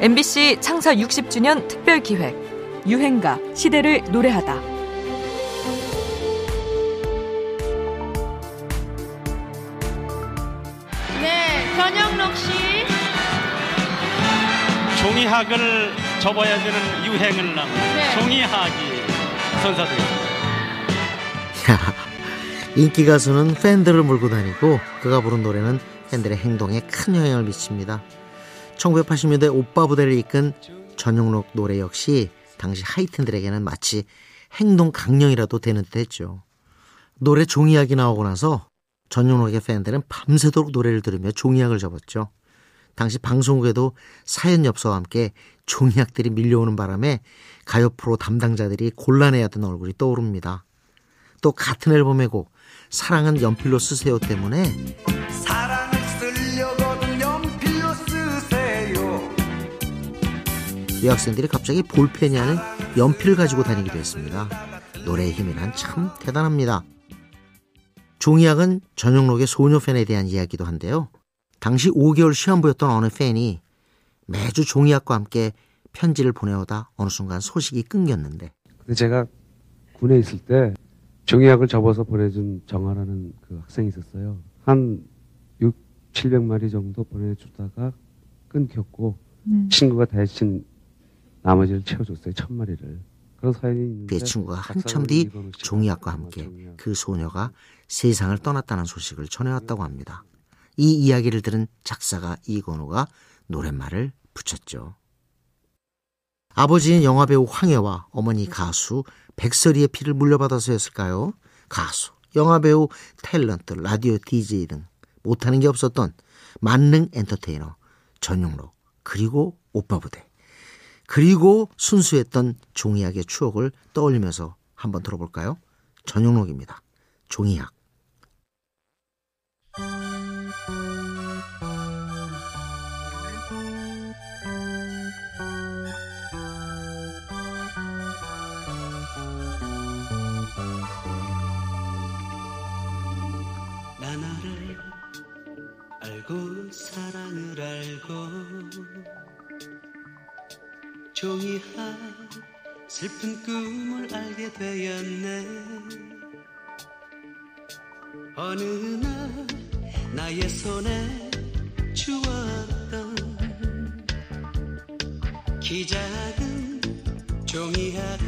MBC 창사 60주년 특별 기획 유행가 시대를 노래하다. 네, 전영록 씨. 종이학을 접어야 되는 유행을 남 네. 종이학이 선사되었습니다. 인기 가수는 팬들을 몰고 다니고 그가 부른 노래는 팬들의 행동에 큰 영향을 미칩니다. 1980년대 오빠 부대를 이끈 전용록 노래 역시 당시 하이틴들에게는 마치 행동 강령이라도 되는 듯 했죠. 노래 종이학이 나오고 나서 전용록의 팬들은 밤새도록 노래를 들으며 종이학을 접었죠. 당시 방송국에도 사연 엽서와 함께 종이학들이 밀려오는 바람에 가요 프로 담당자들이 곤란해하던 얼굴이 떠오릅니다. 또 같은 앨범의 곡 사랑은 연필로 쓰세요 때문에 여학생들이 갑자기 볼펜이 아닌 연필을 가지고 다니기도 했습니다. 노래의 힘이란 참 대단합니다. 종이학은 전용록의 소녀 팬에 대한 이야기도 한데요. 당시 5개월 시험부였던 어느 팬이 매주 종이학과 함께 편지를 보내오다 어느 순간 소식이 끊겼는데 근데 제가 군에 있을 때 종이학을 접어서 보내준 정아라는 그 학생이 있었어요. 한 6, 700마리 정도 보내주다가 끊겼고 친구가 대신 나머지를 채워줬어요. 천 마리를. 그런 사연이 있는데 그의 친구가 한참 뒤 종이학과 함께. 그 소녀가 세상을 떠났다는 소식을 전해왔다고 합니다. 이 이야기를 들은 작사가 이건우가 노랫말을 붙였죠. 아버지인 영화배우 황해와 어머니 가수 백설이의 피를 물려받아서였을까요? 가수, 영화배우, 탤런트, 라디오 DJ 등 못하는 게 없었던 만능 엔터테이너 전용록 그리고 오빠 부대 그리고 순수했던 종이학의 추억을 떠올리면서 한번 들어볼까요? 전용록입니다. 종이학. 나 너를 알고 사랑을 알고 종이 한 슬픈 꿈을 알게 되었네. 어느 날 나의 손에 주었던 키 작은 종이학 한